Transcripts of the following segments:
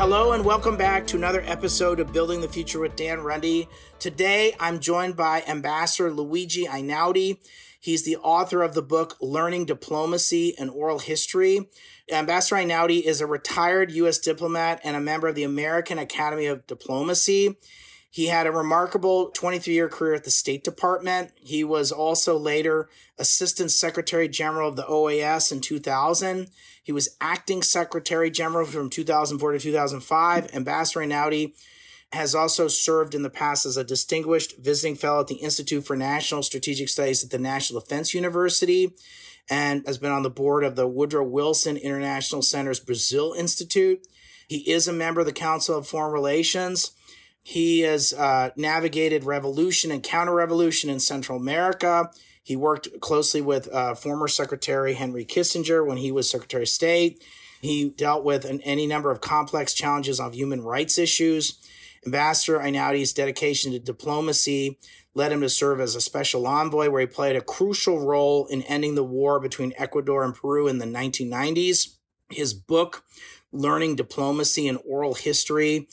Hello and welcome back to another episode of Building the Future with Dan Runde. Today I'm joined by Ambassador Luigi Einaudi. He's the author of the book Learning Diplomacy and Oral History. Ambassador Einaudi is a retired U.S. diplomat and a member of the American Academy of Diplomacy. He had a remarkable 23 year career at the State Department. He was also later Assistant Secretary General of the OAS in 2000. He was Acting Secretary General from 2004 to 2005. Ambassador Einaudi has also served in the past as a distinguished visiting fellow at the Institute for National Strategic Studies at the National Defense University and has been on the board of the Woodrow Wilson International Center's Brazil Institute. He is a member of the Council of Foreign Relations. He has uh, navigated revolution and counter revolution in Central America. He worked closely with uh, former Secretary Henry Kissinger when he was Secretary of State. He dealt with an, any number of complex challenges on human rights issues. Ambassador Einaudi's dedication to diplomacy led him to serve as a special envoy, where he played a crucial role in ending the war between Ecuador and Peru in the 1990s. His book, Learning Diplomacy and Oral History,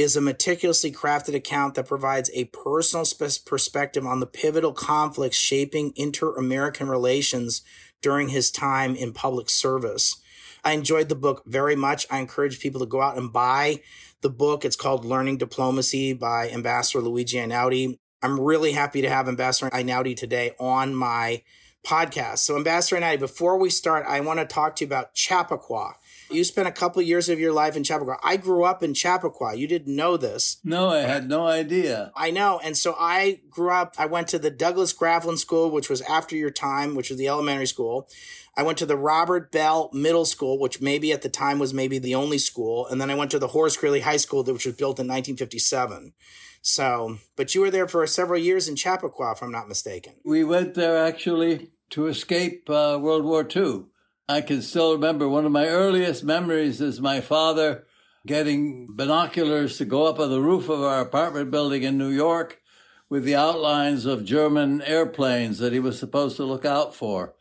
is a meticulously crafted account that provides a personal perspective on the pivotal conflicts shaping inter American relations during his time in public service. I enjoyed the book very much. I encourage people to go out and buy the book. It's called Learning Diplomacy by Ambassador Luigi Einaudi. I'm really happy to have Ambassador Einaudi today on my podcast. So, Ambassador Einaudi, before we start, I want to talk to you about Chappaqua. You spent a couple years of your life in Chappaqua. I grew up in Chappaqua. You didn't know this. No, I had no idea. I know. And so I grew up, I went to the Douglas Grafflin School, which was after your time, which was the elementary school. I went to the Robert Bell Middle School, which maybe at the time was maybe the only school. And then I went to the Horace Greeley High School, which was built in 1957. So, but you were there for several years in Chappaqua, if I'm not mistaken. We went there actually to escape uh, World War II. I can still remember one of my earliest memories is my father getting binoculars to go up on the roof of our apartment building in New York with the outlines of German airplanes that he was supposed to look out for.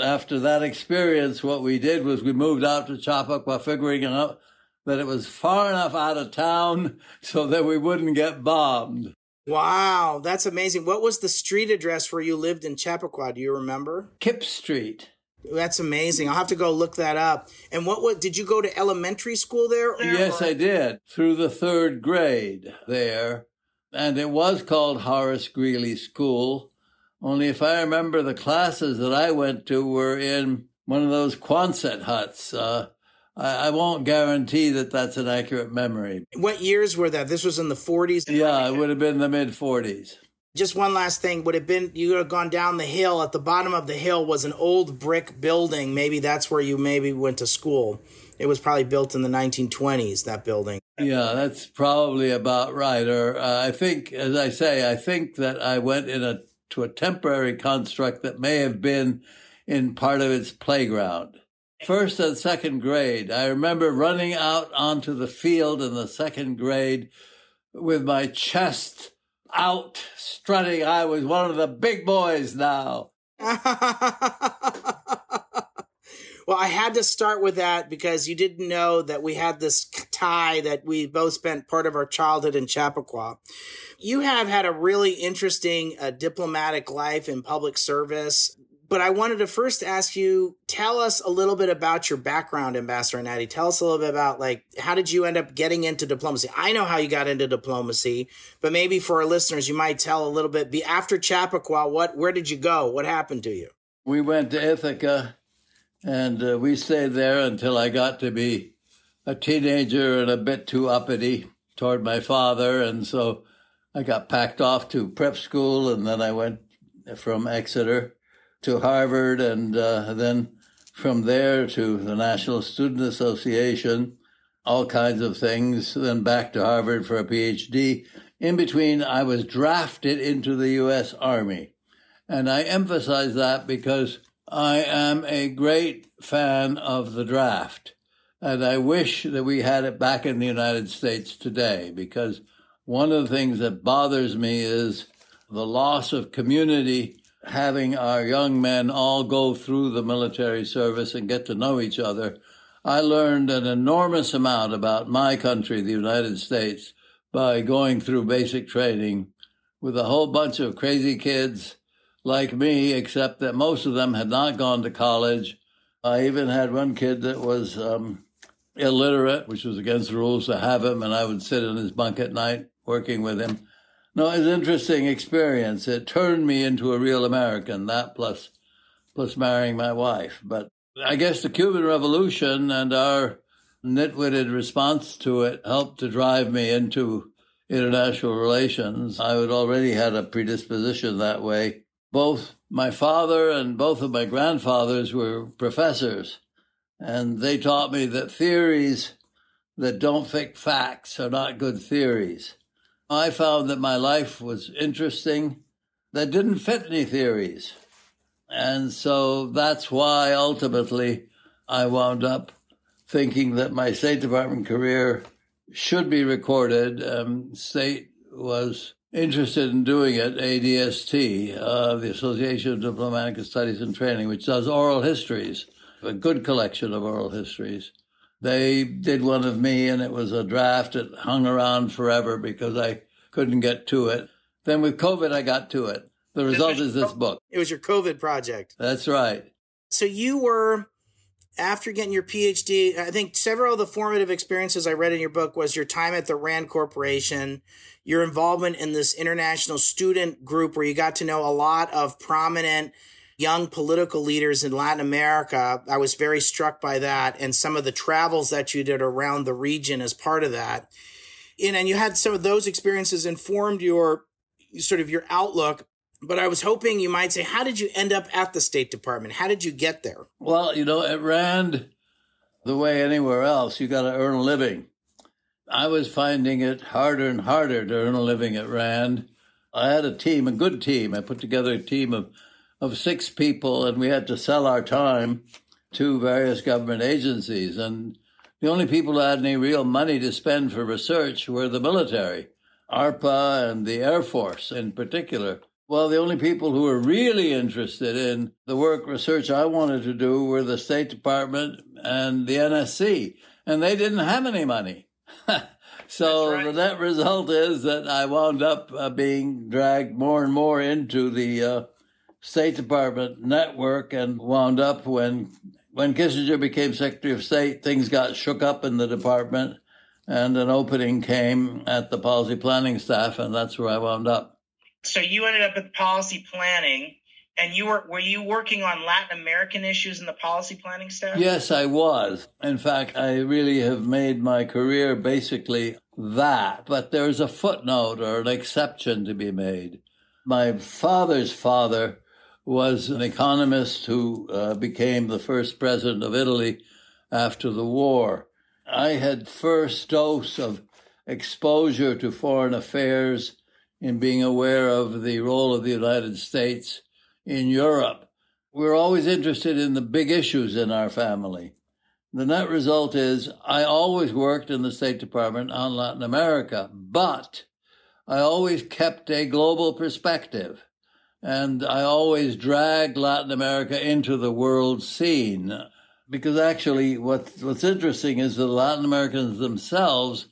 After that experience, what we did was we moved out to Chappaqua, figuring out that it was far enough out of town so that we wouldn't get bombed. Wow, that's amazing. What was the street address where you lived in Chappaqua? Do you remember? Kip Street. That's amazing. I'll have to go look that up. And what, what did you go to elementary school there? Yes, I did. Through the third grade there. And it was called Horace Greeley School. Only if I remember the classes that I went to were in one of those Quonset huts. Uh, I, I won't guarantee that that's an accurate memory. What years were that? This was in the 40s? Yeah, it would have been the mid 40s. Just one last thing. Would have been you would have gone down the hill. At the bottom of the hill was an old brick building. Maybe that's where you maybe went to school. It was probably built in the 1920s. That building. Yeah, that's probably about right. Or uh, I think, as I say, I think that I went in a to a temporary construct that may have been in part of its playground. First and second grade, I remember running out onto the field in the second grade with my chest out strutting. I was one of the big boys now. well, I had to start with that because you didn't know that we had this tie that we both spent part of our childhood in Chappaqua. You have had a really interesting uh, diplomatic life in public service but I wanted to first ask you, tell us a little bit about your background, Ambassador Einaudi. Tell us a little bit about like how did you end up getting into diplomacy? I know how you got into diplomacy, but maybe for our listeners, you might tell a little bit. Be after Chappaqua, what where did you go? What happened to you? We went to Ithaca, and uh, we stayed there until I got to be a teenager and a bit too uppity toward my father, and so I got packed off to prep school, and then I went from Exeter to Harvard, and uh, then from there to the National Student Association, all kinds of things, then back to Harvard for a PhD. in between, I was drafted into the U.S. Army. And I emphasize that because I am a great fan of the draft. And I wish that we had it back in the United States today because one of the things that bothers me is the loss of community, having our young men all go through the military service and get to know each other. I learned an enormous amount about my country, the United States, by going through basic training with a whole bunch of crazy kids like me, except that most of them had not gone to college. I even had one kid that was um, illiterate, which was against the rules to have him, and I would sit in his bunk at night working with him. No, it was an interesting experience. It turned me into a real American, that plus plus marrying my wife. But I guess the Cuban Revolution and our nitwitted response to it helped to drive me into international relations. I had already had a predisposition that way. Both my father and both of my grandfathers were professors, and they taught me that theories that don't fit facts are not good theories. I found that my life was interesting that didn't fit any theories. And so that's why ultimately I wound up thinking that my State Department career should be recorded. Um, State was interested in doing it, ADST, uh, the Association of Diplomatic Studies and Training, which does oral histories, a good collection of oral histories. They did one of me, and it was a draft that hung around forever because I couldn't get to it. Then with COVID, I got to it. The result is this book. It was your COVID project. That's right. So you were, after getting your PhD, I think several of the formative experiences I read in your book was your time at the RAND Corporation, your involvement in this international student group where you got to know a lot of prominent young political leaders in Latin America. I was very struck by that and some of the travels that you did around the region as part of that. And, and you had some of those experiences informed your sort of your outlook. But I was hoping you might say, how did you end up at the State Department? How did you get there? Well, you know, at RAND, the way anywhere else, you got to earn a living. I was finding it harder and harder to earn a living at RAND. I had a team, a good team. I put together a team of of six people, and we had to sell our time to various government agencies. And the only people who had any real money to spend for research were the military, ARPA and the Air Force in particular. Well, the only people who were really interested in the work research I wanted to do were the State Department and the NSC, and they didn't have any money. so right. the net result is that I wound up uh, being dragged more and more into the uh, State Department network and wound up when when Kissinger became Secretary of State, things got shook up in the department and an opening came at the policy planning staff and that's where I wound up. So you ended up at policy planning and you were were you working on Latin American issues in the policy planning staff? Yes, I was. In fact, I really have made my career basically that, but there's a footnote or an exception to be made. My father's father was an economist who uh, became the first president of Italy after the war. I had first dose of exposure to foreign affairs in being aware of the role of the United States in Europe. We're always interested in the big issues in our family. The net result is I always worked in the State Department on Latin America, but I always kept a global perspective. And I always drag Latin America into the world scene because actually what's, what's interesting is that Latin Americans themselves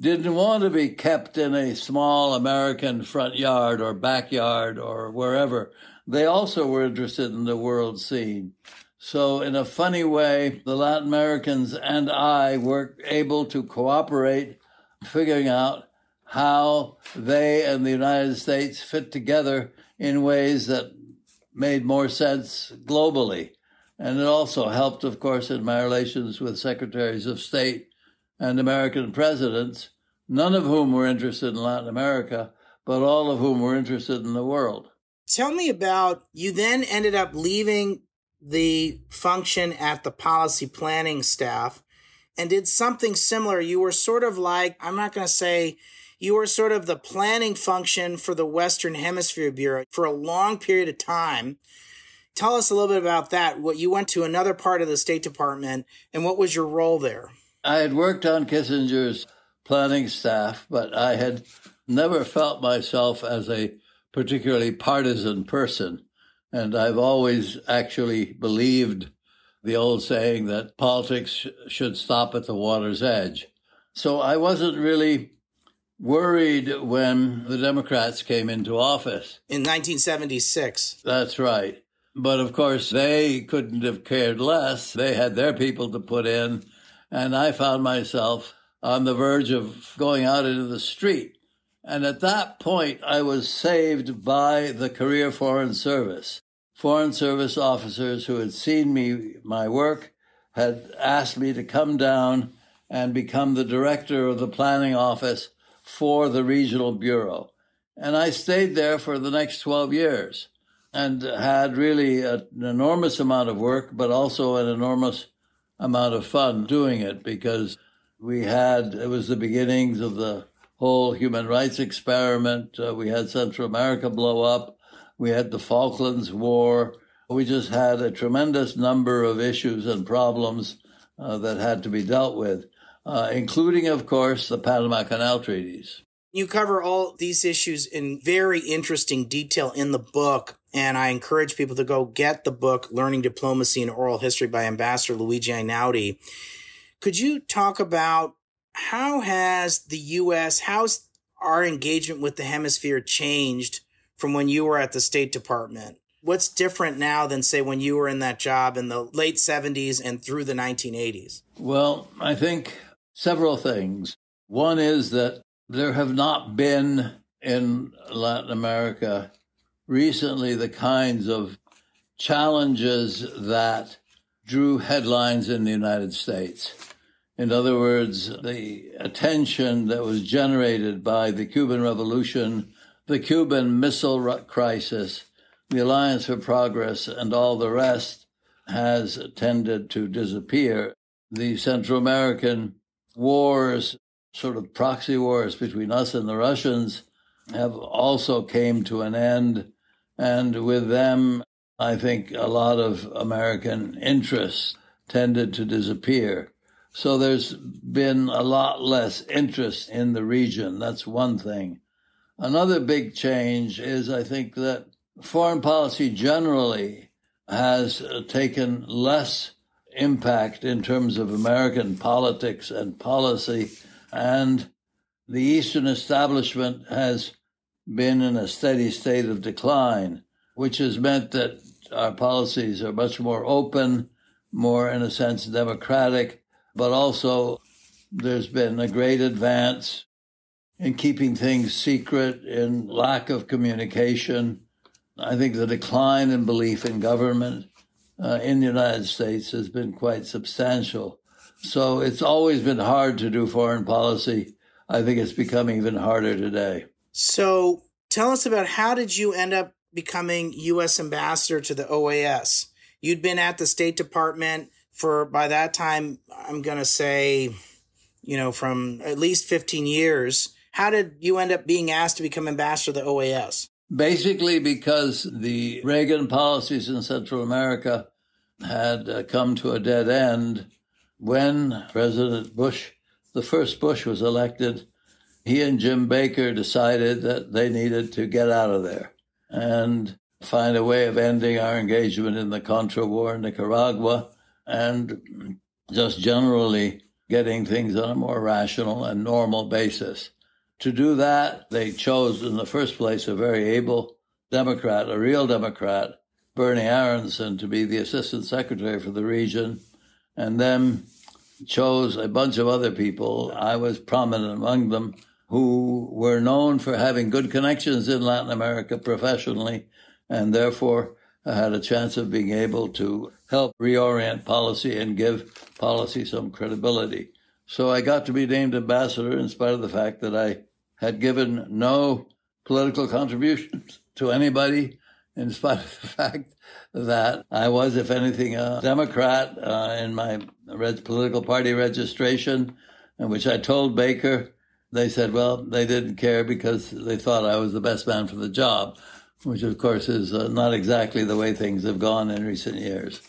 didn't want to be kept in a small American front yard or backyard or wherever. They also were interested in the world scene. So, in a funny way, the Latin Americans and I were able to cooperate, figuring out how they and the United States fit together in ways that made more sense globally. And it also helped, of course, in my relations with secretaries of state and American presidents, none of whom were interested in Latin America, but all of whom were interested in the world. Tell me about you then ended up leaving the function at the policy planning staff and did something similar. You were sort of like, I'm not going to say, you were sort of the planning function for the Western Hemisphere Bureau for a long period of time. Tell us a little bit about that. What you went to another part of the State Department, and what was your role there? I had worked on Kissinger's planning staff, but I had never felt myself as a particularly partisan person. And I've always actually believed the old saying that politics should stop at the water's edge. So I wasn't really worried when the Democrats came into office. In 1976. That's right. But of course, they couldn't have cared less. They had their people to put in. And I found myself on the verge of going out into the street. And at that point, I was saved by the Career Foreign Service. Foreign Service officers who had seen me, my work, had asked me to come down and become the director of the planning office for the regional bureau. And I stayed there for the next 12 years and had really an enormous amount of work, but also an enormous amount of fun doing it because we had, it was the beginnings of the whole human rights experiment. Uh, we had Central America blow up. We had the Falklands War. We just had a tremendous number of issues and problems uh, that had to be dealt with, uh, including, of course, the Panama Canal treaties. You cover all these issues in very interesting detail in the book. And I encourage people to go get the book, Learning Diplomacy and Oral History by Ambassador Luigi Einaudi. Could you talk about how has the U.S., how's our engagement with the hemisphere changed from when you were at the State Department? What's different now than, say, when you were in that job in the late 70s and through the 1980s? Well, I think several things. One is that there have not been in Latin America recently the kinds of challenges that drew headlines in the United States. In other words, the attention that was generated by the Cuban Revolution the Cuban Missile Crisis, the Alliance for Progress, and all the rest has tended to disappear. The Central American wars, sort of proxy wars between us and the Russians, have also came to an end. And with them, I think a lot of American interests tended to disappear. So there's been a lot less interest in the region. That's one thing. Another big change is I think that foreign policy generally has taken less impact in terms of American politics and policy, and the Eastern establishment has been in a steady state of decline, which has meant that our policies are much more open, more, in a sense, democratic, but also there's been a great advance in keeping things secret, in lack of communication. I think the decline in belief in government uh, in the United States has been quite substantial. So it's always been hard to do foreign policy. I think it's becoming even harder today. So tell us about how did you end up becoming U.S. ambassador to the OAS? You'd been at the State Department for, by that time, I'm going to say, you know, from at least 15 years. How did you end up being asked to become ambassador to the OAS? Basically, because the Reagan policies in Central America had uh, come to a dead end when President Bush, the first Bush, was elected. He and Jim Baker decided that they needed to get out of there and find a way of ending our engagement in the Contra War in Nicaragua and just generally getting things on a more rational and normal basis. To do that, they chose in the first place a very able Democrat, a real Democrat, Bernie Aronson, to be the assistant secretary for the region, and then chose a bunch of other people. I was prominent among them who were known for having good connections in Latin America professionally, and therefore uh, had a chance of being able to help reorient policy and give policy some credibility. So I got to be named ambassador in spite of the fact that I had given no political contributions to anybody in spite of the fact that I was, if anything, a Democrat uh, in my political party registration, in which I told Baker, they said, well, they didn't care because they thought I was the best man for the job, which of course is uh, not exactly the way things have gone in recent years.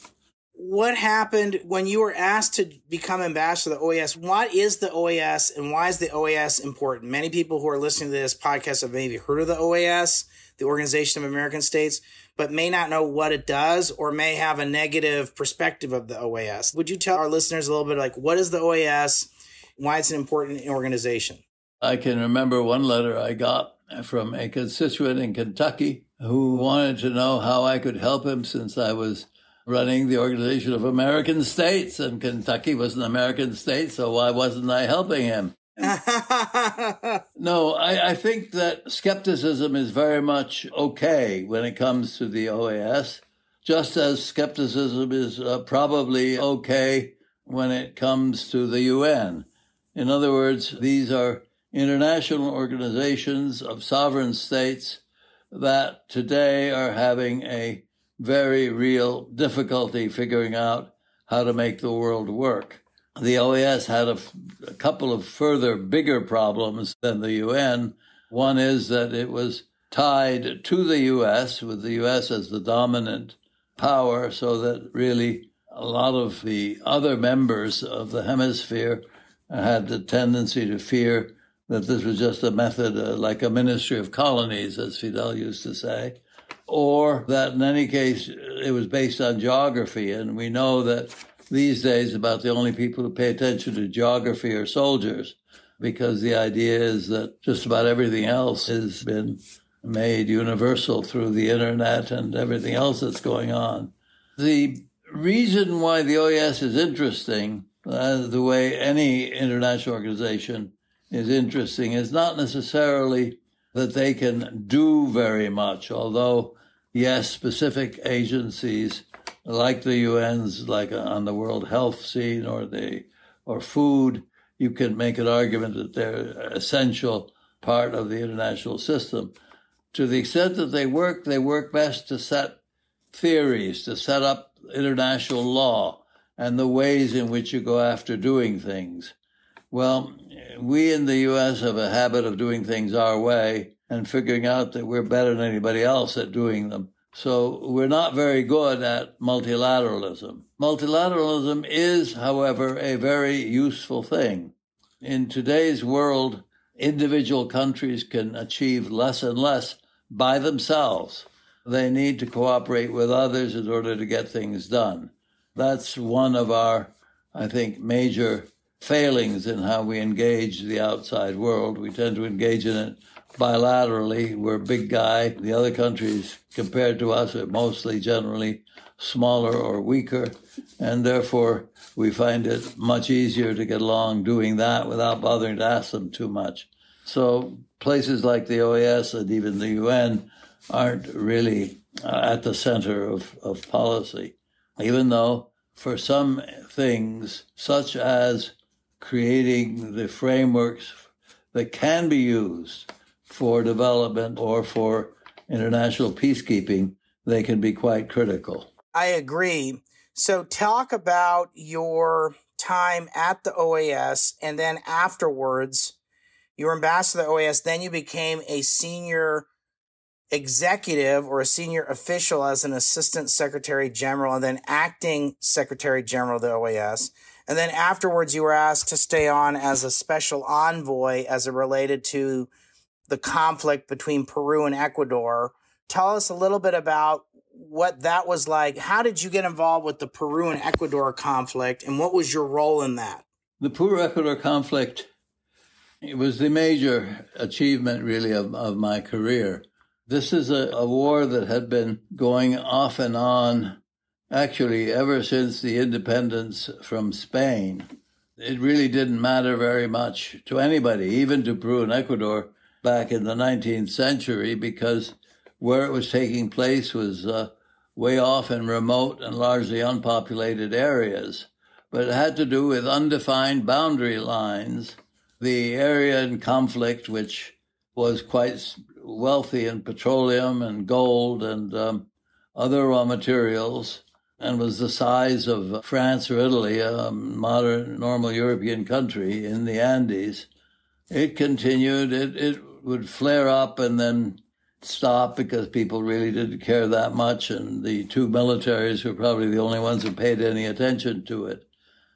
What happened when you were asked to become ambassador to the OAS? What is the OAS and why is the OAS important? Many people who are listening to this podcast have maybe heard of the OAS, the Organization of American States, but may not know what it does or may have a negative perspective of the OAS. Would you tell our listeners a little bit like what is the OAS, why it's an important organization? I can remember one letter I got from a constituent in Kentucky who wanted to know how I could help him since I was running the Organization of American States and Kentucky was an American state, so why wasn't I helping him? no, I, I, think that skepticism is very much okay when it comes to the OAS, just as skepticism is uh, probably okay when it comes to the UN. In other words, these are international organizations of sovereign states that today are having a very real difficulty figuring out how to make the world work the OAS had a, couple of further bigger problems than the UN. One is that it was tied to the US, with the US as the dominant power, so that really a lot of the other members of the hemisphere had the tendency to fear that this was just a method uh, like a ministry of colonies, as Fidel used to say, or that in any case it was based on geography. And we know that these days about the only people who pay attention to geography are soldiers, because the idea is that just about everything else has been made universal through the internet and everything else that's going on. The reason why the OAS is interesting, uh, the way any international organization is interesting, is not necessarily that they can do very much, although, yes, specific agencies like the UN's, like on the World Health scene or the or food, you can make an argument that they're essential part of the international system. To the extent that they work, they work best to set theories, to set up international law and the ways in which you go after doing things. Well, we in the US have a habit of doing things our way and figuring out that we're better than anybody else at doing them. So we're not very good at multilateralism. Multilateralism is, however, a very useful thing. In today's world, individual countries can achieve less and less by themselves. They need to cooperate with others in order to get things done. That's one of our, I think, major failings in how we engage the outside world. We tend to engage in it bilaterally. We're a big guy. The other countries, compared to us, are mostly generally smaller or weaker. And therefore, we find it much easier to get along doing that without bothering to ask them too much. So places like the OAS and even the UN aren't really uh, at the center of, of policy, even though for some things, such as creating the frameworks that can be used for development or for international peacekeeping, they can be quite critical. I agree. So, talk about your time at the OAS and then afterwards, you were ambassador to the OAS, then you became a senior executive or a senior official as an assistant secretary general and then acting secretary general of the OAS. And then afterwards, you were asked to stay on as a special envoy as it related to the conflict between Peru and Ecuador. Tell us a little bit about what that was like. How did you get involved with the Peru and Ecuador conflict, and what was your role in that? The Peru Ecuador conflict it was the major achievement, really, of, of my career. This is a, a war that had been going off and on, actually, ever since the independence from Spain. It really didn't matter very much to anybody, even to Peru and Ecuador, back in the 19th century because where it was taking place was uh, way off in remote and largely unpopulated areas. But it had to do with undefined boundary lines. The area in conflict, which was quite wealthy in petroleum and gold and um, other raw materials, and was the size of France or Italy, a modern, normal European country in the Andes. It continued, it, it would flare up and then stop because people really didn't care that much, and the two militaries were probably the only ones who paid any attention to it.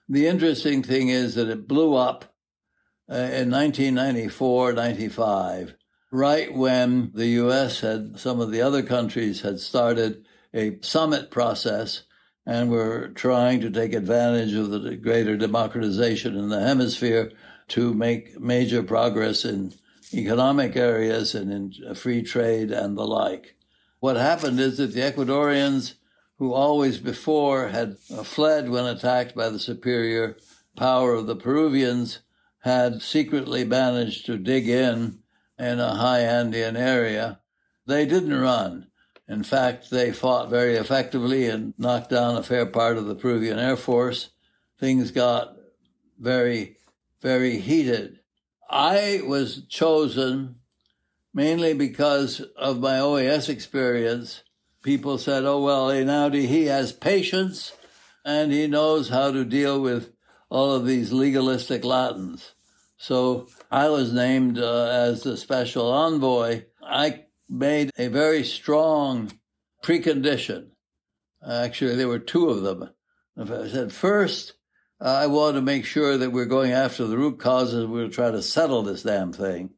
The interesting thing is that it blew up uh, in 1994 95, right when the US had, some of the other countries had started a summit process and were trying to take advantage of the greater democratization in the hemisphere to make major progress in economic areas and in uh, free trade and the like. What happened is that the Ecuadorians, who always before had uh, fled when attacked by the superior power of the Peruvians, had secretly managed to dig in in a high Andean area. They didn't run. In fact, they fought very effectively and knocked down a fair part of the Peruvian Air Force. Things got very, very heated. I was chosen mainly because of my OAS experience. People said, oh, well, Einaudi, he has patience and he knows how to deal with all of these legalistic Latins. So I was named uh, as the special envoy. I made a very strong precondition. Actually, there were two of them. I said, first, Uh, I want to make sure that we're going after the root causes. We're try to settle this damn thing.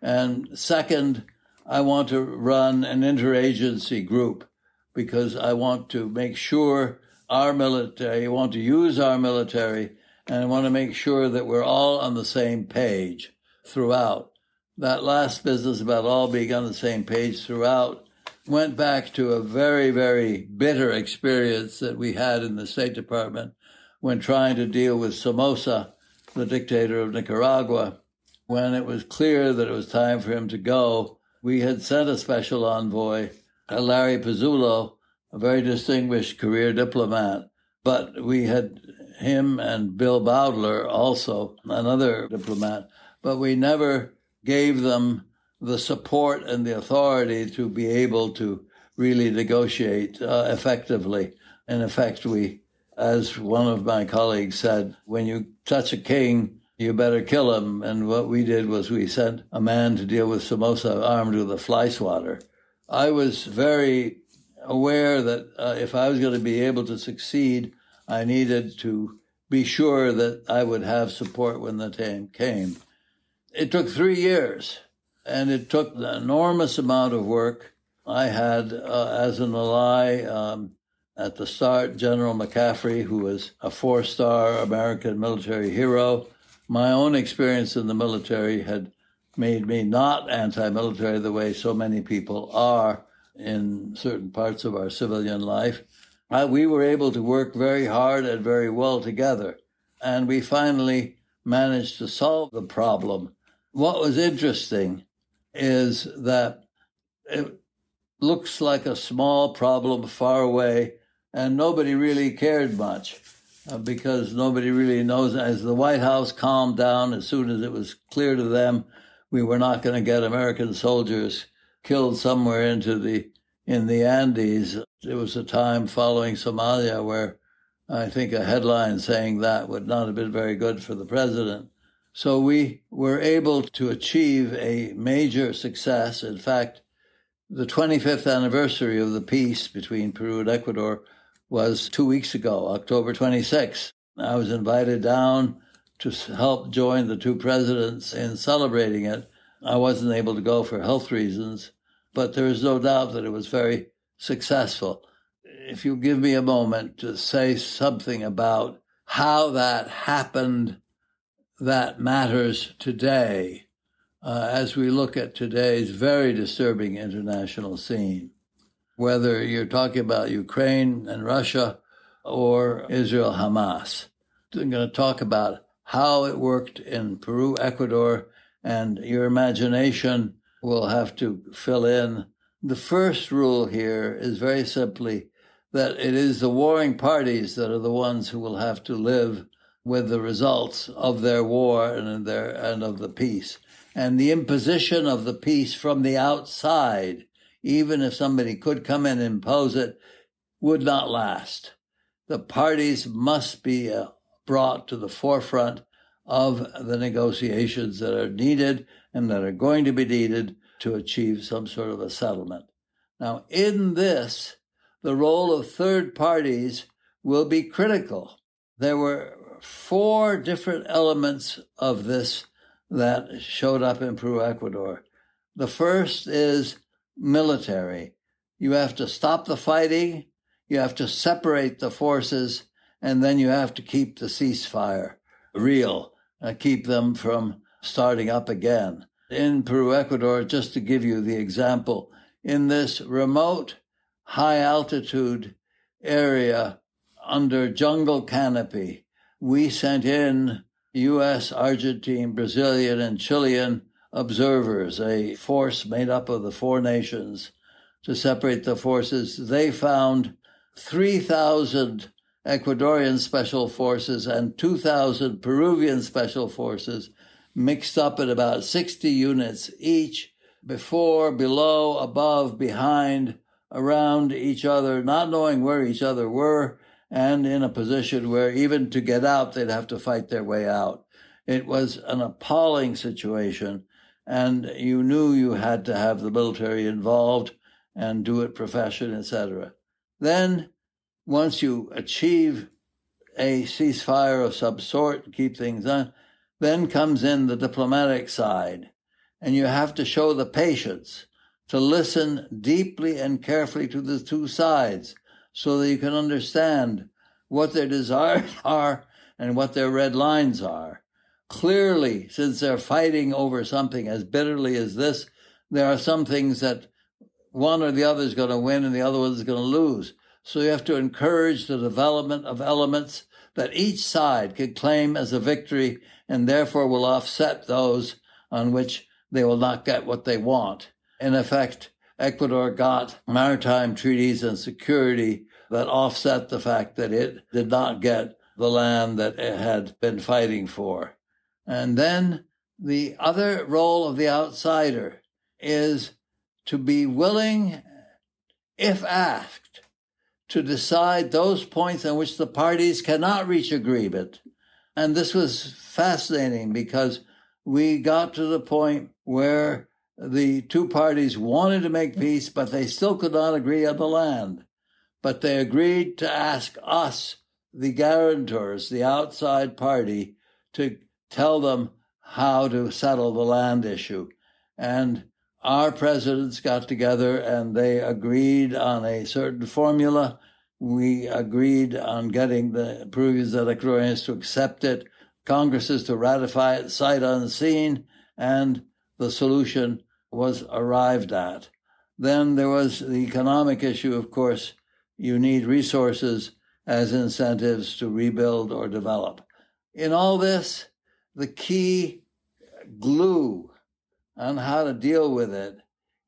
And second, I want to run an interagency group because I want to make sure our military, I want to use our military, and I want to make sure that we're all on the same page throughout that last business about all being on the same page throughout went back to a very, very bitter experience that we had in the State Department when trying to deal with Somoza, the dictator of Nicaragua. When it was clear that it was time for him to go, we had sent a special envoy, Larry Pezzullo, a very distinguished career diplomat, but we had him and Bill Bowdler also, another diplomat, but we never gave them the support and the authority to be able to really negotiate uh, effectively. In effect, we, as one of my colleagues said, when you touch a king, you better kill him. And what we did was we sent a man to deal with Somoza armed with a fly swatter. I was very aware that uh, if I was going to be able to succeed, I needed to be sure that I would have support when the time came. It took three years, and it took an enormous amount of work. I had, uh, as an ally, um, at the start, General McCaffrey, who was a four star American military hero. My own experience in the military had made me not anti military the way so many people are in certain parts of our civilian life. I, we were able to work very hard and very well together. And we finally managed to solve the problem what was interesting is that it looks like a small problem far away, and nobody really cared much uh, because nobody really knows. As the White House calmed down, as soon as it was clear to them we were not going to get American soldiers killed somewhere into the in the Andes. It was a time following Somalia where I think a headline saying that would not have been very good for the president. So we were able to achieve a major success. In fact, the 25th anniversary of the peace between Peru and Ecuador was two weeks ago, October 26th. I was invited down to help join the two presidents in celebrating it. I wasn't able to go for health reasons, but there is no doubt that it was very successful. If you give me a moment to say something about how that happened that matters today uh, as we look at today's very disturbing international scene. Whether you're talking about Ukraine and Russia or Israel Hamas, I'm going to talk about how it worked in Peru, Ecuador, and your imagination will have to fill in. The first rule here is very simply that it is the warring parties that are the ones who will have to live with the results of their war and their and of the peace and the imposition of the peace from the outside even if somebody could come in and impose it, would not last. The parties must be uh, brought to the forefront of the negotiations that are needed and that are going to be needed to achieve some sort of a settlement. Now, in this, the role of third parties will be critical. There were four different elements of this that showed up in Peru, Ecuador. The first is military. You have to stop the fighting, you have to separate the forces, and then you have to keep the ceasefire real, uh, keep them from starting up again. In Peru, Ecuador, just to give you the example, in this remote, high altitude area under jungle canopy, we sent in U.S., Argentine, Brazilian, and Chilean observers, a force made up of the four nations to separate the forces. They found 3,000 Ecuadorian special forces and 2,000 Peruvian special forces mixed up in about 60 units each, before, below, above, behind, around each other, not knowing where each other were, and in a position where even to get out, they'd have to fight their way out. It was an appalling situation, and you knew you had to have the military involved and do it profession, etc. Then, once you achieve a ceasefire of some sort, keep things on, then comes in the diplomatic side, and you have to show the patience to listen deeply and carefully to the two sides so that you can understand what their desires are and what their red lines are. Clearly, since they're fighting over something as bitterly as this, there are some things that one or the other is going to win and the other one is going to lose. So you have to encourage the development of elements that each side can claim as a victory and therefore will offset those on which they will not get what they want. In effect, Ecuador got maritime treaties and security that offset the fact that it did not get the land that it had been fighting for. And then the other role of the outsider is to be willing, if asked, to decide those points on which the parties cannot reach agreement. And this was fascinating because we got to the point where the two parties wanted to make peace, but they still could not agree on the land. But they agreed to ask us, the guarantors, the outside party, to tell them how to settle the land issue. And our presidents got together and they agreed on a certain formula. We agreed on getting the Peruvians and to accept it, Congresses to ratify it sight unseen, and the solution was arrived at. Then there was the economic issue, of course. You need resources as incentives to rebuild or develop. In all this, the key glue on how to deal with it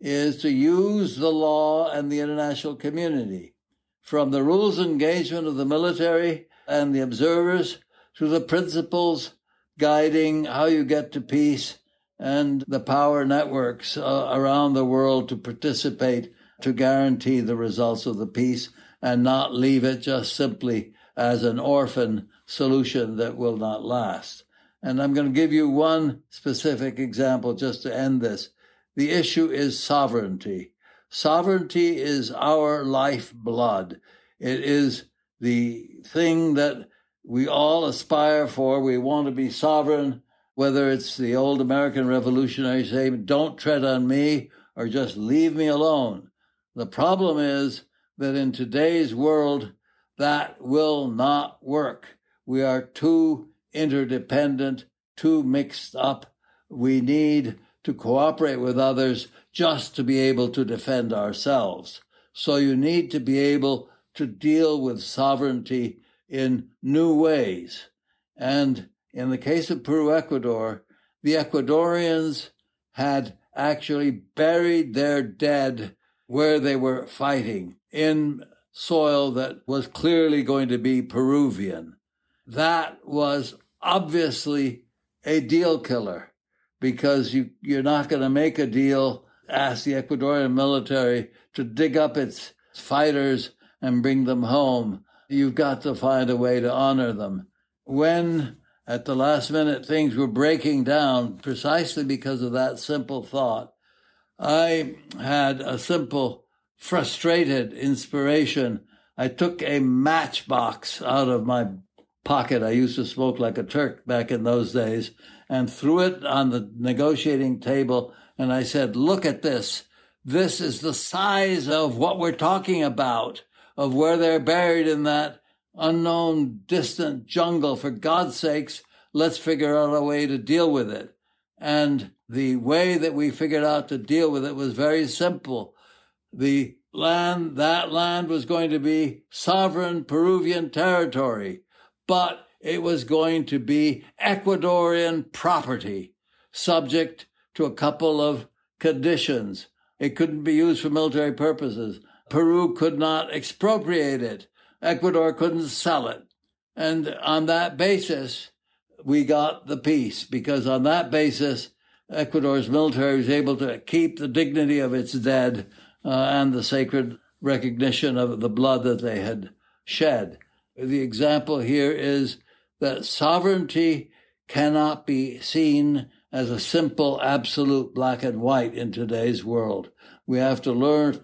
is to use the law and the international community, from the rules engagement of the military and the observers to the principles guiding how you get to peace and the power networks uh, around the world to participate to guarantee the results of the peace and not leave it just simply as an orphan solution that will not last. And I'm going to give you one specific example just to end this. The issue is sovereignty. Sovereignty is our lifeblood. It is the thing that we all aspire for. We want to be sovereign, whether it's the old American revolutionary saying, don't tread on me or just leave me alone. The problem is that in today's world, that will not work. We are too interdependent, too mixed up. We need to cooperate with others just to be able to defend ourselves. So you need to be able to deal with sovereignty in new ways. And in the case of Peru, Ecuador, the Ecuadorians had actually buried their dead where they were fighting in soil that was clearly going to be Peruvian. That was obviously a deal killer because you, you're not going to make a deal ask the Ecuadorian military to dig up its fighters and bring them home. You've got to find a way to honor them. When at the last minute things were breaking down precisely because of that simple thought, I had a simple, frustrated inspiration. I took a matchbox out of my pocket. I used to smoke like a Turk back in those days and threw it on the negotiating table. And I said, look at this. This is the size of what we're talking about, of where they're buried in that unknown, distant jungle. For God's sakes, let's figure out a way to deal with it. And the way that we figured out to deal with it was very simple. The land, that land was going to be sovereign Peruvian territory, but it was going to be Ecuadorian property, subject to a couple of conditions. It couldn't be used for military purposes. Peru could not expropriate it. Ecuador couldn't sell it. And on that basis, we got the peace because on that basis, Ecuador's military was able to keep the dignity of its dead uh, and the sacred recognition of the blood that they had shed. The example here is that sovereignty cannot be seen as a simple, absolute black and white in today's world. We have to learn,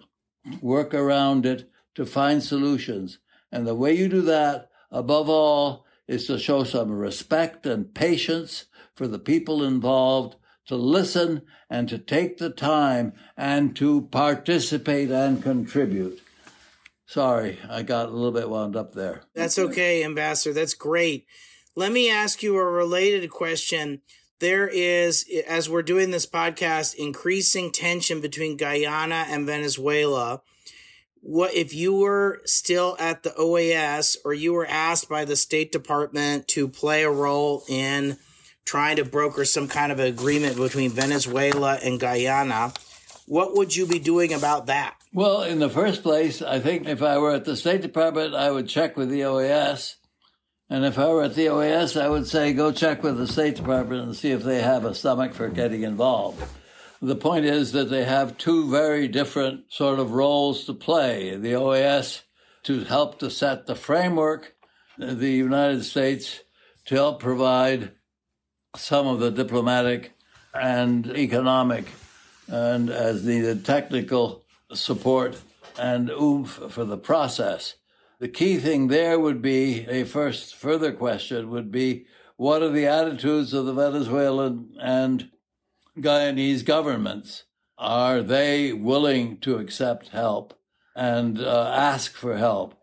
work around it to find solutions. And the way you do that, above all, is to show some respect and patience for the people involved, to listen and to take the time and to participate and contribute. Sorry, I got a little bit wound up there. That's okay, Ambassador. That's great. Let me ask you a related question. There is, as we're doing this podcast, increasing tension between Guyana and Venezuela. What if you were still at the OAS or you were asked by the State Department to play a role in trying to broker some kind of agreement between Venezuela and Guyana? What would you be doing about that? Well, in the first place, I think if I were at the State Department, I would check with the OAS and if I were at the OAS, I would say go check with the State Department and see if they have a stomach for getting involved. The point is that they have two very different sort of roles to play. The OAS to help to set the framework, the United States to help provide some of the diplomatic and economic and as needed technical support and oomph for the process. The key thing there would be a first further question would be what are the attitudes of the Venezuelan and Guyanese governments? Are they willing to accept help and uh, ask for help?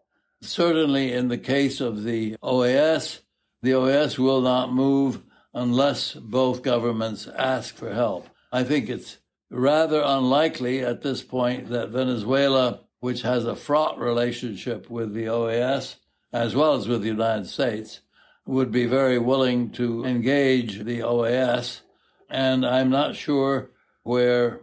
Certainly, in the case of the OAS, the OAS will not move unless both governments ask for help. I think it's rather unlikely at this point that Venezuela which has a fraught relationship with the OAS as well as with the United States, would be very willing to engage the OAS. And I'm not sure where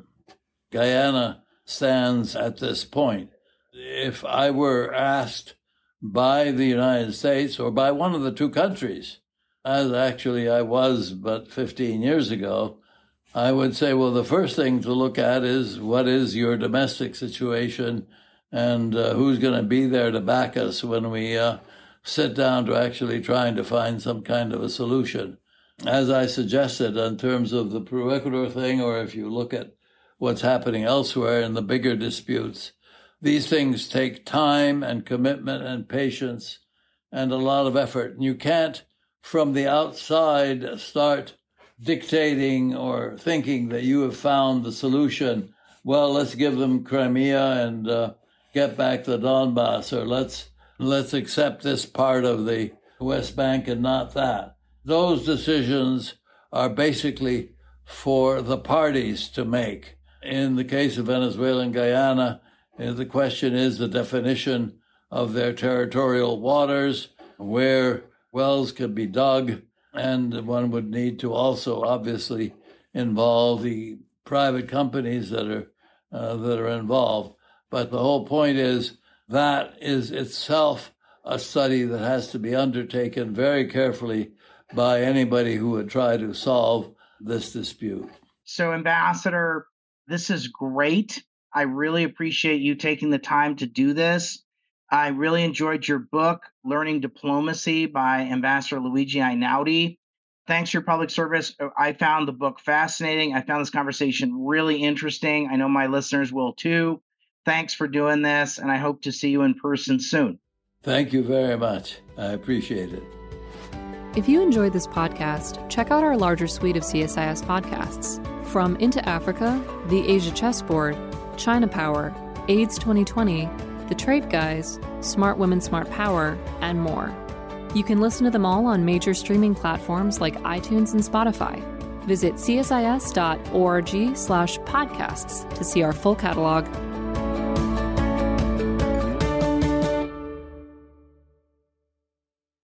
Guyana stands at this point. If I were asked by the United States or by one of the two countries, as actually I was but 15 years ago, I would say, well, the first thing to look at is what is your domestic situation and uh, who's going to be there to back us when we uh, sit down to actually trying to find some kind of a solution. As I suggested, in terms of the Peru Ecuador thing, or if you look at what's happening elsewhere in the bigger disputes, these things take time and commitment and patience and a lot of effort. And you can't, from the outside, start dictating or thinking that you have found the solution. Well, let's give them Crimea and uh, get back the Donbass, or let's let's accept this part of the West Bank and not that. Those decisions are basically for the parties to make. In the case of Venezuela and Guyana, uh, the question is the definition of their territorial waters, where wells could be dug, and one would need to also obviously involve the private companies that are uh, that are involved. But the whole point is that is itself a study that has to be undertaken very carefully by anybody who would try to solve this dispute. So, Ambassador, This is great. I really appreciate you taking the time to do this. I really enjoyed your book, Learning Diplomacy by Ambassador Luigi Einaudi. Thanks for your public service. Uh, I found the book fascinating. I found this conversation really interesting. I know my listeners will too. Thanks for doing this, and I hope to see you in person soon. Thank you very much. I appreciate it. If you enjoyed this podcast, check out our larger suite of CSIS podcasts from Into Africa, The Asia Chessboard, China Power, AIDS 2020, The Trade Guys, Smart Women, Smart Power, and more. You can listen to them all on major streaming platforms like iTunes and Spotify. Visit csis.org slash podcasts to see our full catalog